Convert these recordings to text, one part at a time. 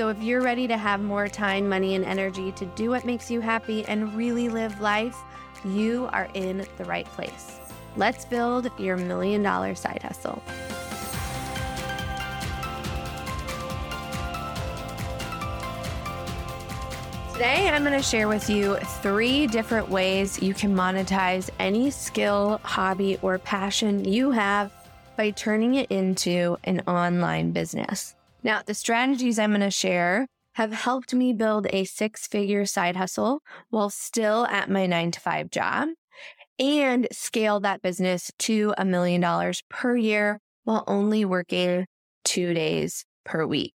So, if you're ready to have more time, money, and energy to do what makes you happy and really live life, you are in the right place. Let's build your million dollar side hustle. Today, I'm going to share with you three different ways you can monetize any skill, hobby, or passion you have by turning it into an online business. Now, the strategies I'm going to share have helped me build a six figure side hustle while still at my nine to five job and scale that business to a million dollars per year while only working two days per week.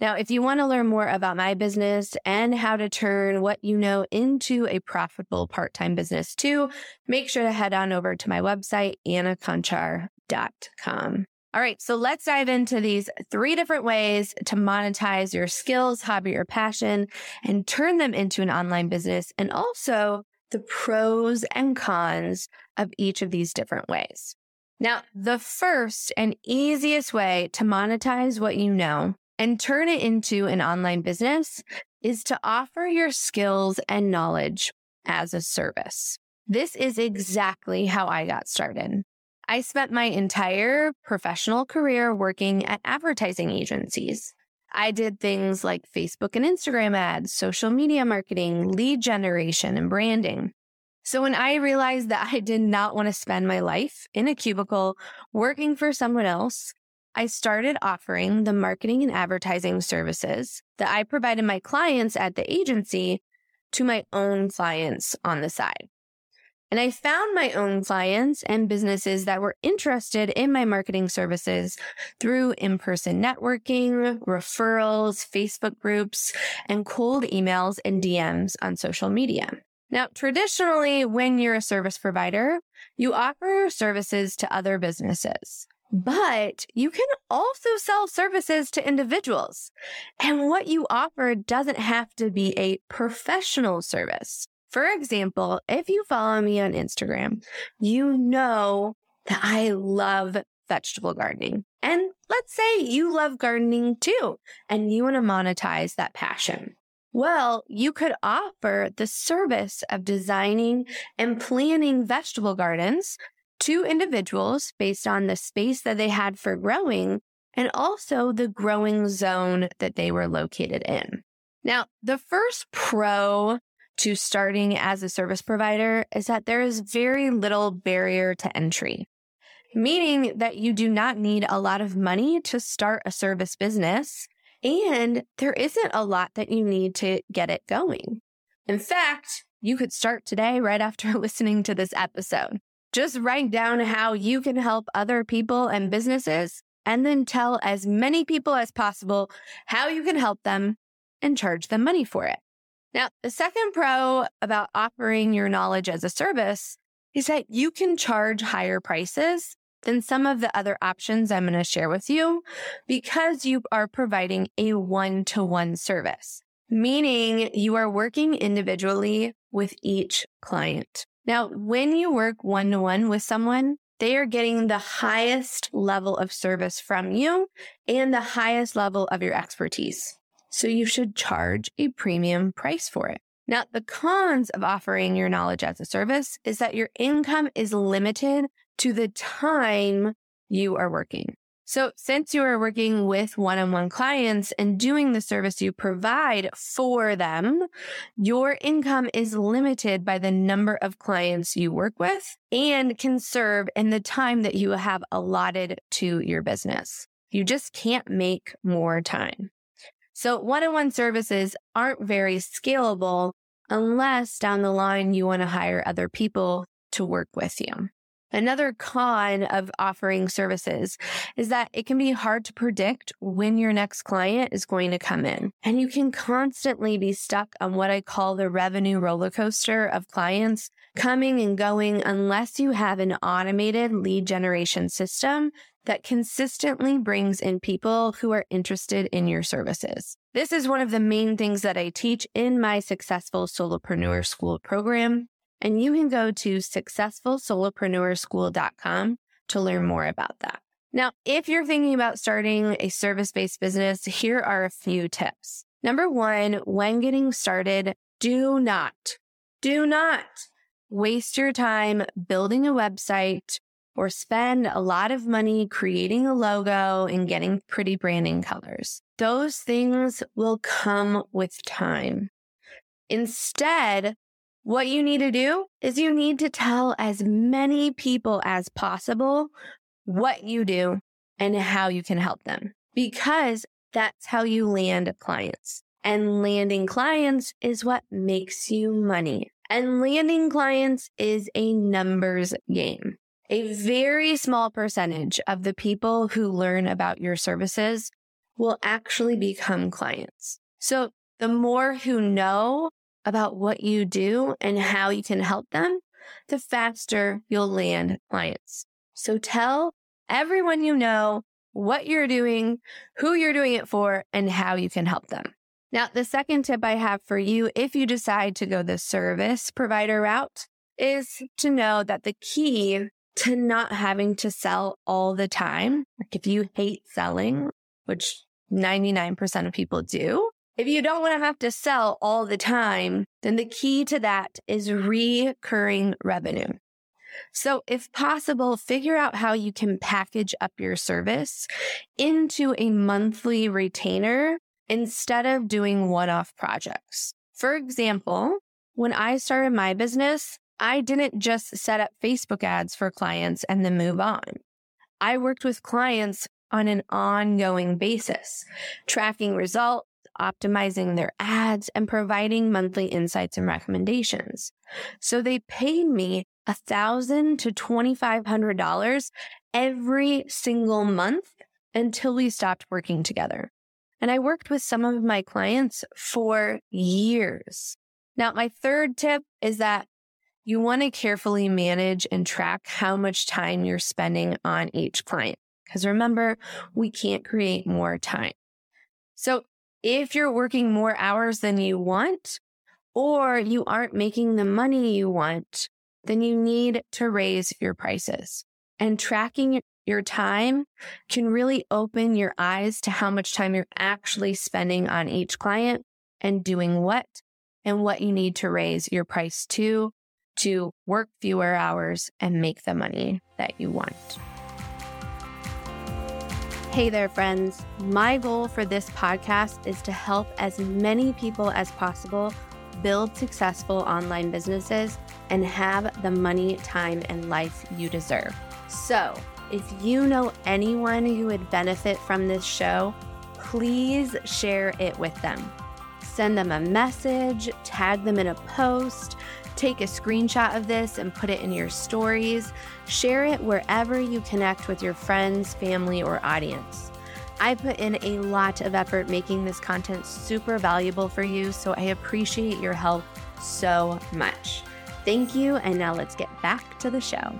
Now, if you want to learn more about my business and how to turn what you know into a profitable part time business too, make sure to head on over to my website, annaconchar.com. All right, so let's dive into these three different ways to monetize your skills, hobby, or passion and turn them into an online business, and also the pros and cons of each of these different ways. Now, the first and easiest way to monetize what you know and turn it into an online business is to offer your skills and knowledge as a service. This is exactly how I got started. I spent my entire professional career working at advertising agencies. I did things like Facebook and Instagram ads, social media marketing, lead generation, and branding. So when I realized that I did not want to spend my life in a cubicle working for someone else, I started offering the marketing and advertising services that I provided my clients at the agency to my own clients on the side. And I found my own clients and businesses that were interested in my marketing services through in-person networking, referrals, Facebook groups, and cold emails and DMs on social media. Now, traditionally, when you're a service provider, you offer your services to other businesses, but you can also sell services to individuals. And what you offer doesn't have to be a professional service. For example, if you follow me on Instagram, you know that I love vegetable gardening. And let's say you love gardening too, and you want to monetize that passion. Well, you could offer the service of designing and planning vegetable gardens to individuals based on the space that they had for growing and also the growing zone that they were located in. Now, the first pro to starting as a service provider is that there is very little barrier to entry, meaning that you do not need a lot of money to start a service business. And there isn't a lot that you need to get it going. In fact, you could start today right after listening to this episode. Just write down how you can help other people and businesses, and then tell as many people as possible how you can help them and charge them money for it. Now, the second pro about offering your knowledge as a service is that you can charge higher prices than some of the other options I'm going to share with you because you are providing a one to one service, meaning you are working individually with each client. Now, when you work one to one with someone, they are getting the highest level of service from you and the highest level of your expertise. So you should charge a premium price for it. Now, the cons of offering your knowledge as a service is that your income is limited to the time you are working. So since you are working with one-on-one clients and doing the service you provide for them, your income is limited by the number of clients you work with and can serve in the time that you have allotted to your business. You just can't make more time. So one-on-one services aren't very scalable unless down the line you want to hire other people to work with you. Another con of offering services is that it can be hard to predict when your next client is going to come in. And you can constantly be stuck on what I call the revenue roller coaster of clients coming and going unless you have an automated lead generation system that consistently brings in people who are interested in your services. This is one of the main things that I teach in my Successful Solopreneur School program. And you can go to successfulsolopreneurschool.com to learn more about that. Now, if you're thinking about starting a service based business, here are a few tips. Number one, when getting started, do not, do not waste your time building a website or spend a lot of money creating a logo and getting pretty branding colors. Those things will come with time. Instead, what you need to do is you need to tell as many people as possible what you do and how you can help them because that's how you land clients. And landing clients is what makes you money. And landing clients is a numbers game. A very small percentage of the people who learn about your services will actually become clients. So the more who know about what you do and how you can help them, the faster you'll land clients. So tell everyone you know what you're doing, who you're doing it for, and how you can help them. Now, the second tip I have for you, if you decide to go the service provider route, is to know that the key to not having to sell all the time, like if you hate selling, which 99% of people do, if you don't want to have to sell all the time, then the key to that is recurring revenue. So if possible, figure out how you can package up your service into a monthly retainer instead of doing one-off projects. For example, when I started my business, I didn't just set up Facebook ads for clients and then move on. I worked with clients on an ongoing basis, tracking results, optimizing their ads, and providing monthly insights and recommendations. So they paid me a thousand to twenty five hundred dollars every single month until we stopped working together. And I worked with some of my clients for years. Now, my third tip is that you want to carefully manage and track how much time you're spending on each client. Because remember, we can't create more time. So if you're working more hours than you want, or you aren't making the money you want, then you need to raise your prices. And tracking your time can really open your eyes to how much time you're actually spending on each client and doing what and what you need to raise your price to to work fewer hours and make the money that you want. Hey there, friends. My goal for this podcast is to help as many people as possible build successful online businesses and have the money, time, and life you deserve. So, if you know anyone who would benefit from this show, please share it with them. Send them a message, tag them in a post, take a screenshot of this and put it in your stories. Share it wherever you connect with your friends, family, or audience. I put in a lot of effort making this content super valuable for you, so I appreciate your help so much. Thank you, and now let's get back to the show.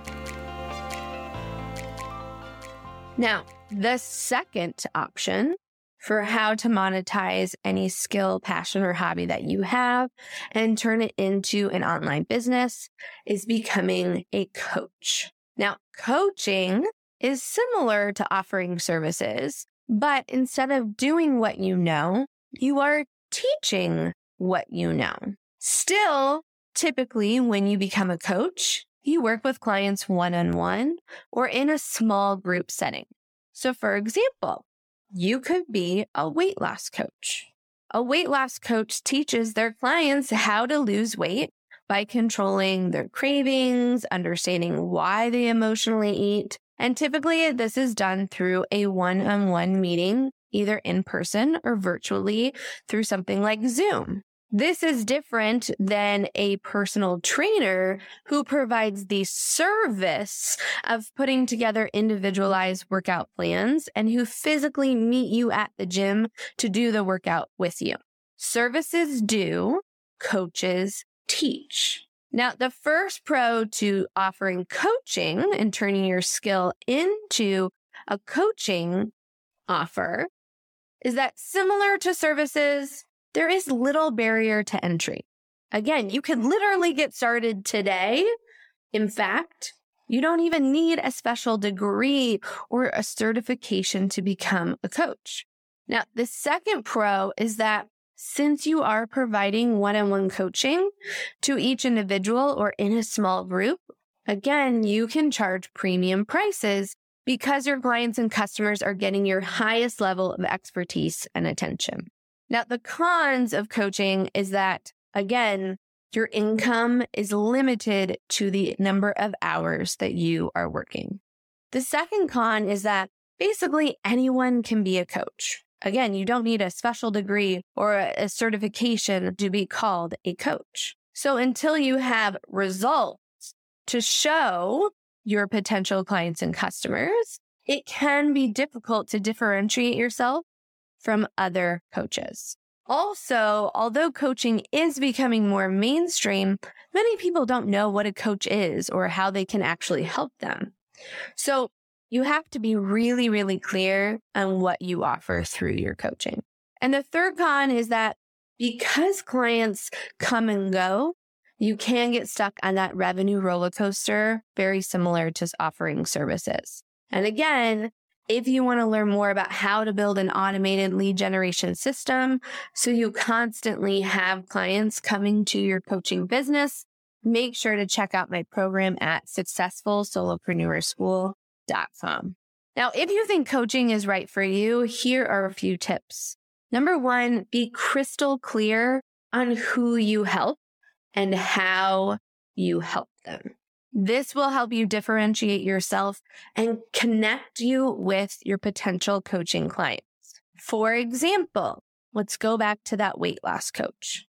Now, the second option for how to monetize any skill, passion, or hobby that you have and turn it into an online business is becoming a coach. Now, coaching is similar to offering services, but instead of doing what you know, you are teaching what you know. Still, typically when you become a coach, you work with clients one on one or in a small group setting. So, for example, you could be a weight loss coach. A weight loss coach teaches their clients how to lose weight by controlling their cravings, understanding why they emotionally eat. And typically, this is done through a one on one meeting, either in person or virtually through something like Zoom. This is different than a personal trainer who provides the service of putting together individualized workout plans and who physically meet you at the gym to do the workout with you. Services do, coaches teach. Now, the first pro to offering coaching and turning your skill into a coaching offer is that similar to services, there is little barrier to entry. Again, you can literally get started today. In fact, you don't even need a special degree or a certification to become a coach. Now, the second pro is that since you are providing one on one coaching to each individual or in a small group, again, you can charge premium prices because your clients and customers are getting your highest level of expertise and attention. Now, the cons of coaching is that, again, your income is limited to the number of hours that you are working. The second con is that basically anyone can be a coach. Again, you don't need a special degree or a certification to be called a coach. So until you have results to show your potential clients and customers, it can be difficult to differentiate yourself from other coaches. Also, although coaching is becoming more mainstream, many people don't know what a coach is or how they can actually help them. So you have to be really, really clear on what you offer through your coaching. And the third con is that because clients come and go, you can get stuck on that revenue roller coaster, very similar to offering services. And again, if you want to learn more about how to build an automated lead generation system so you constantly have clients coming to your coaching business, make sure to check out my program at successfulsolopreneurschool.com. Now, if you think coaching is right for you, here are a few tips. Number one, be crystal clear on who you help and how you help them. This will help you differentiate yourself and connect you with your potential coaching clients. For example, let's go back to that weight loss coach.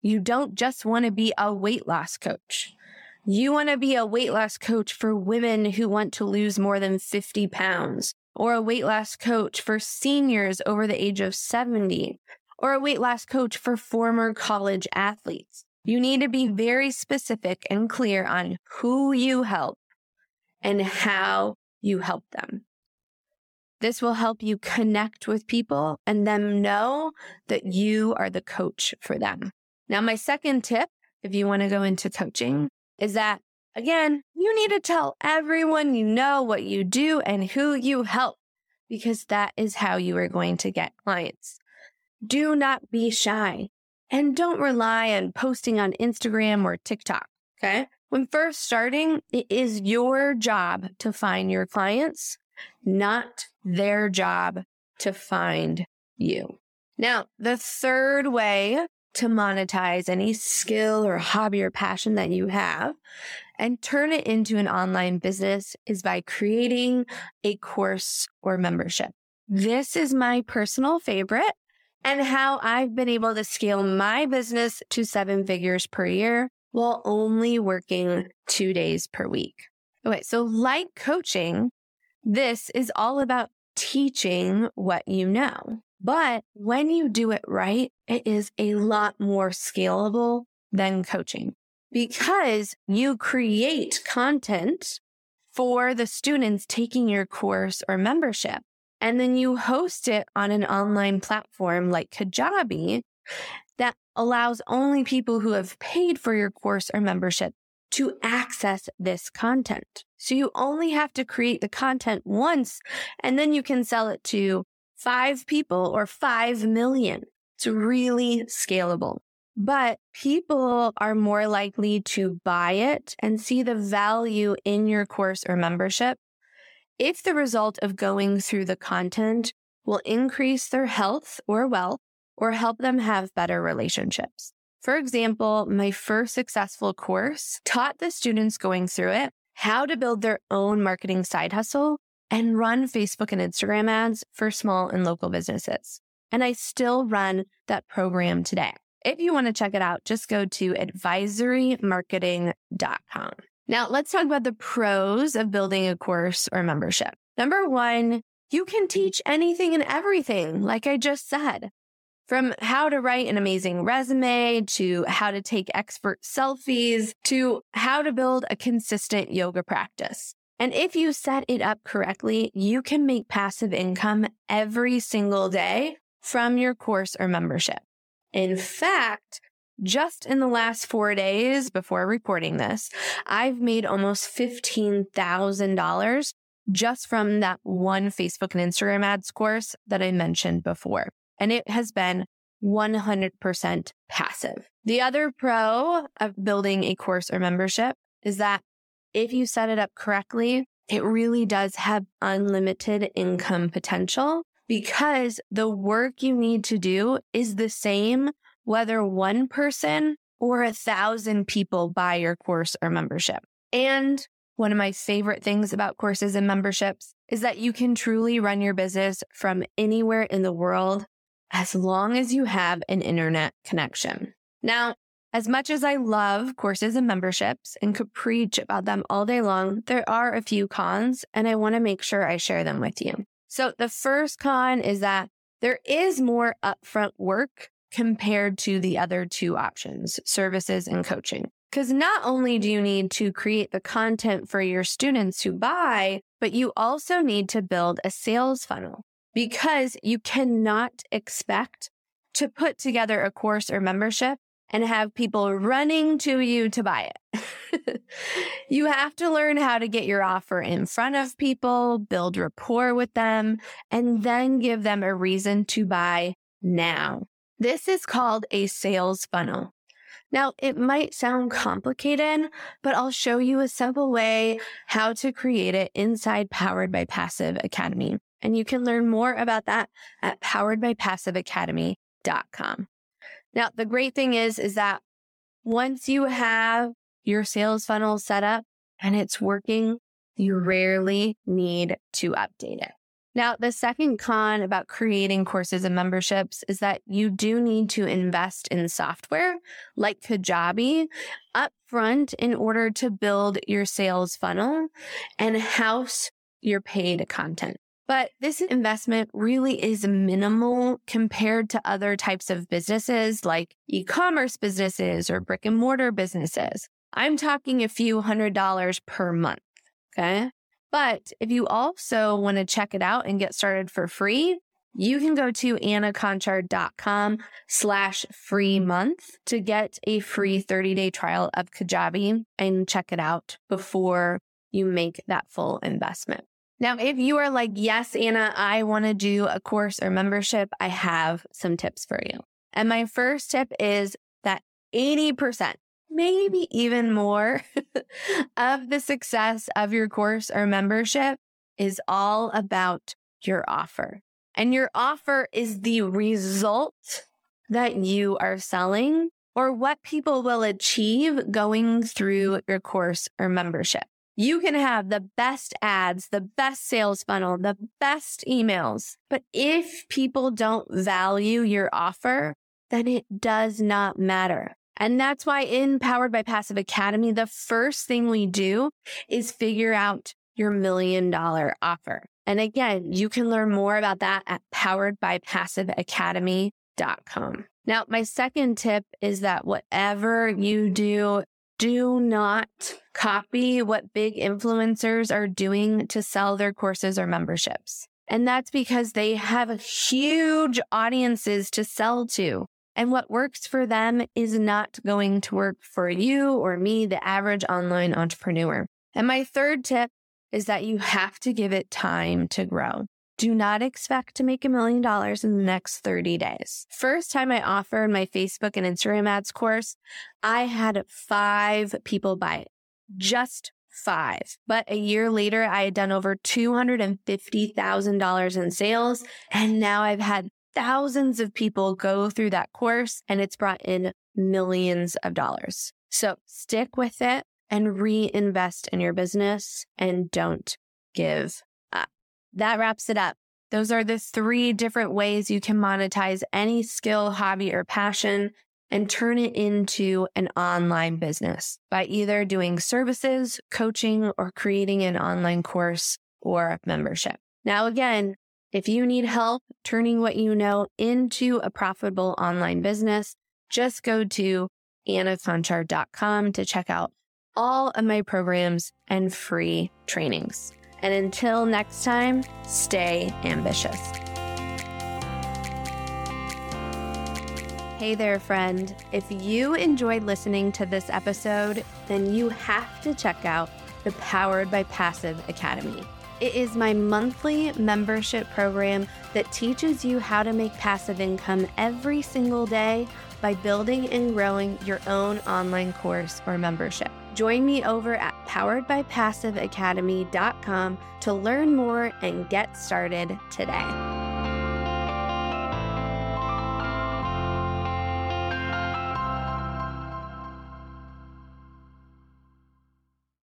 You don't just want to be a weight loss coach. You want to be a weight loss coach for women who want to lose more than 50 pounds, or a weight loss coach for seniors over the age of 70, or a weight loss coach for former college athletes. You need to be very specific and clear on who you help and how you help them. This will help you connect with people and them know that you are the coach for them. Now, my second tip, if you want to go into coaching, is that again, you need to tell everyone you know what you do and who you help because that is how you are going to get clients. Do not be shy. And don't rely on posting on Instagram or TikTok. Okay. When first starting, it is your job to find your clients, not their job to find you. Now, the third way to monetize any skill or hobby or passion that you have and turn it into an online business is by creating a course or membership. This is my personal favorite and how I've been able to scale my business to seven figures per year while only working two days per week. Okay. So like coaching, this is all about teaching what you know. But when you do it right, it is a lot more scalable than coaching because you create content for the students taking your course or membership and then you host it on an online platform like Kajabi that allows only people who have paid for your course or membership to access this content. So you only have to create the content once and then you can sell it to five people or five million. It's really scalable. But people are more likely to buy it and see the value in your course or membership if the result of going through the content will increase their health or wealth or help them have better relationships. For example, my first successful course taught the students going through it how to build their own marketing side hustle and run Facebook and Instagram ads for small and local businesses. And I still run that program today. If you want to check it out, just go to advisorymarketing.com. Now, let's talk about the pros of building a course or membership. Number one, you can teach anything and everything, like I just said. From how to write an amazing resume to how to take expert selfies to how to build a consistent yoga practice. And if you set it up correctly, you can make passive income every single day from your course or membership. In fact, just in the last four days before reporting this, I've made almost $15,000 just from that one Facebook and Instagram ads course that I mentioned before and it has been 100% passive. The other pro of building a course or membership is that if you set it up correctly, it really does have unlimited income potential because the work you need to do is the same whether one person or a thousand people buy your course or membership. And one of my favorite things about courses and memberships is that you can truly run your business from anywhere in the world as long as you have an internet connection. Now, as much as I love courses and memberships and could preach about them all day long, there are a few cons and I want to make sure I share them with you. So the first con is that there is more upfront work compared to the other two options, services and mm-hmm. coaching. Because not only do you need to create the content for your students who buy, but you also need to build a sales funnel because you cannot expect to put together a course or membership and have people running to you to buy it. you have to learn how to get your offer in front of people, build rapport with them, and then give them a reason to buy now. This is called a sales funnel. Now, it might sound complicated, but I'll show you a simple way how to create it inside Powered by Passive Academy. And you can learn more about that at poweredbypassiveacademy.com. Now, the great thing is, is that once you have your sales funnel set up and it's working, you rarely need to update it. Now, the second con about creating courses and memberships is that you do need to invest in software like Kajabi upfront in order to build your sales funnel and house your paid content. But this investment really is minimal compared to other types of businesses like e-commerce businesses or brick and mortar businesses. I'm talking a few hundred dollars per month. Okay. But if you also want to check it out and get started for free, you can go to annaconchar.com slash free month to get a free 30 day trial of Kajabi and check it out before you make that full investment. Now, if you are like, yes, Anna, I want to do a course or membership, I have some tips for you. And my first tip is that 80%, maybe even more of the success of your course or membership is all about your offer. And your offer is the result that you are selling or what people will achieve going through your course or membership. You can have the best ads, the best sales funnel, the best emails. But if people don't value your offer, then it does not matter. And that's why in Powered by Passive Academy, the first thing we do is figure out your million dollar offer. And again, you can learn more about that at poweredbypassiveacademy.com. Now, my second tip is that whatever you do, do not copy what big influencers are doing to sell their courses or memberships. And that's because they have huge audiences to sell to. And what works for them is not going to work for you or me, the average online entrepreneur. And my third tip is that you have to give it time to grow do not expect to make a million dollars in the next 30 days. First time I offered my Facebook and Instagram ads course, I had five people buy it. Just five. But a year later, I had done over $250,000 in sales. And now I've had thousands of people go through that course and it's brought in millions of dollars. So stick with it and reinvest in your business and don't give up. that wraps it up. Those are the three different ways you can monetize any skill, hobby, or passion. and turn it into an online business by either doing services, coaching, or creating an online course or membership. Now, again, if you need help turning what you know into a profitable online business, just go to annaconchar.com to check out all of my programs and free trainings. And until next time, stay ambitious. Hey there, friend. If you enjoyed listening to this episode, then you have to check out the Powered by Passive Academy. It is my monthly membership program that teaches you how to make passive income every single day by building and growing your own online course or membership. Join me over at poweredbypassiveacademy.com to learn more and get started today.